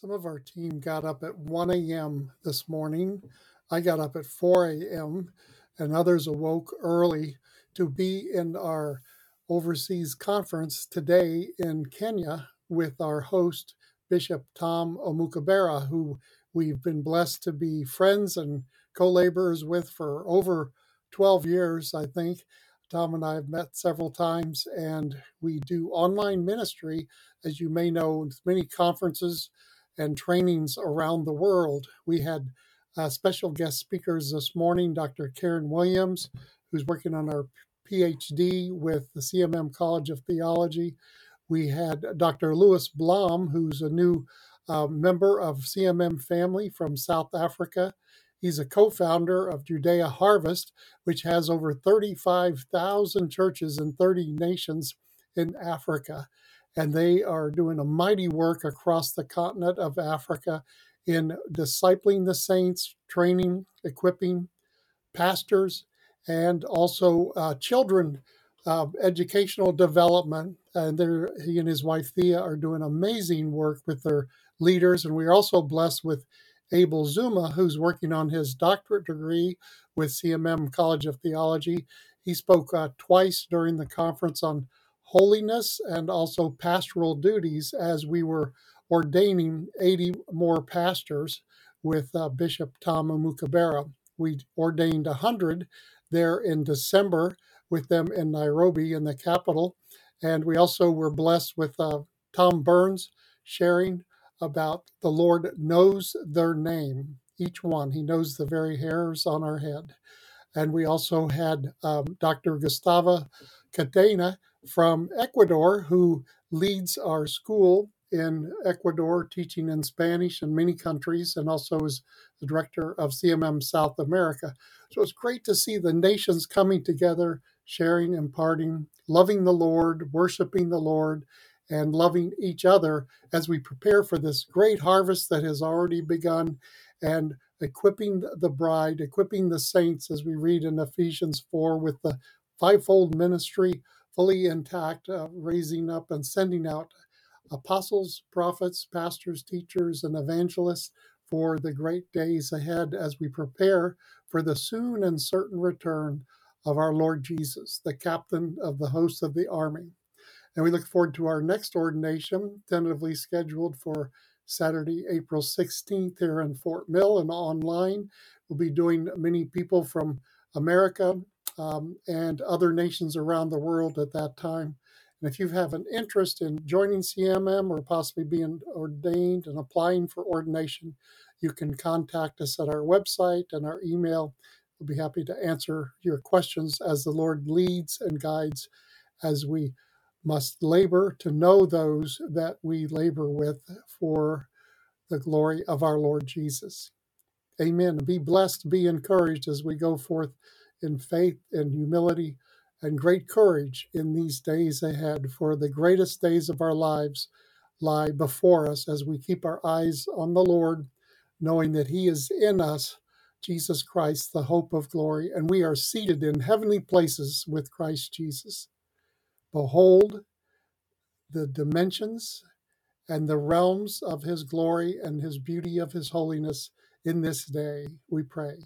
Some of our team got up at 1 a.m. this morning. I got up at 4 a.m., and others awoke early to be in our overseas conference today in Kenya with our host, Bishop Tom Omukhobero, who we've been blessed to be friends and co laborers with for over 12 years, I think. Tom and I have met several times, and we do online ministry, as you may know, many conferences and trainings around the world. We had uh, special guest speakers this morning Dr. Karen Williams, who's working on our PhD with the CMM College of Theology. We had Dr. Louis Blom, who's a new uh, member of CMM family from South Africa. He's a co founder of Judea Harvest, which has over 35,000 churches in 30 nations in Africa. And they are doing a mighty work across the continent of Africa in discipling the saints, training, equipping pastors, and also uh, children uh, educational development. And there, he and his wife Thea are doing amazing work with their leaders. And we're also blessed with Abel Zuma, who's working on his doctorate degree with CMM College of Theology. He spoke uh, twice during the conference on holiness and also pastoral duties as we were ordaining 80 more pastors with uh, Bishop Tom Omukhobero. We ordained 100 there in December with them in Nairobi, in the capital. And we also were blessed with uh, Tom Burns sharing about the Lord knows their name, each one. He knows the very hairs on our head. And we also had um, Dr. Gustavo Cadena from Ecuador, who leads our school in Ecuador, teaching in Spanish in many countries, and also is the director of CMM South America. So it's great to see the nations coming together, sharing, imparting, loving the Lord, worshiping the Lord, and loving each other as we prepare for this great harvest that has already begun and equipping the bride, equipping the saints, as we read in Ephesians 4, with the fivefold ministry fully intact, uh, raising up and sending out apostles, prophets, pastors, teachers, and evangelists for the great days ahead as we prepare for the soon and certain return of our Lord Jesus, the captain of the host of the army. And we look forward to our next ordination, tentatively scheduled for Saturday, April 16th here in Fort Mill and online. We'll be doing many people from America um, and other nations around the world at that time. And if you have an interest in joining CMM or possibly being ordained and applying for ordination, you can contact us at our website and our email. We'll be happy to answer your questions as the Lord leads and guides as we must labor to know those that we labor with for the glory of our Lord Jesus. Amen. Be blessed, be encouraged as we go forth in faith and humility and great courage in these days ahead, for the greatest days of our lives lie before us as we keep our eyes on the Lord, knowing that He is in us, Jesus Christ, the hope of glory, and we are seated in heavenly places with Christ Jesus. Behold the dimensions and the realms of his glory and his beauty of his holiness in this day, we pray.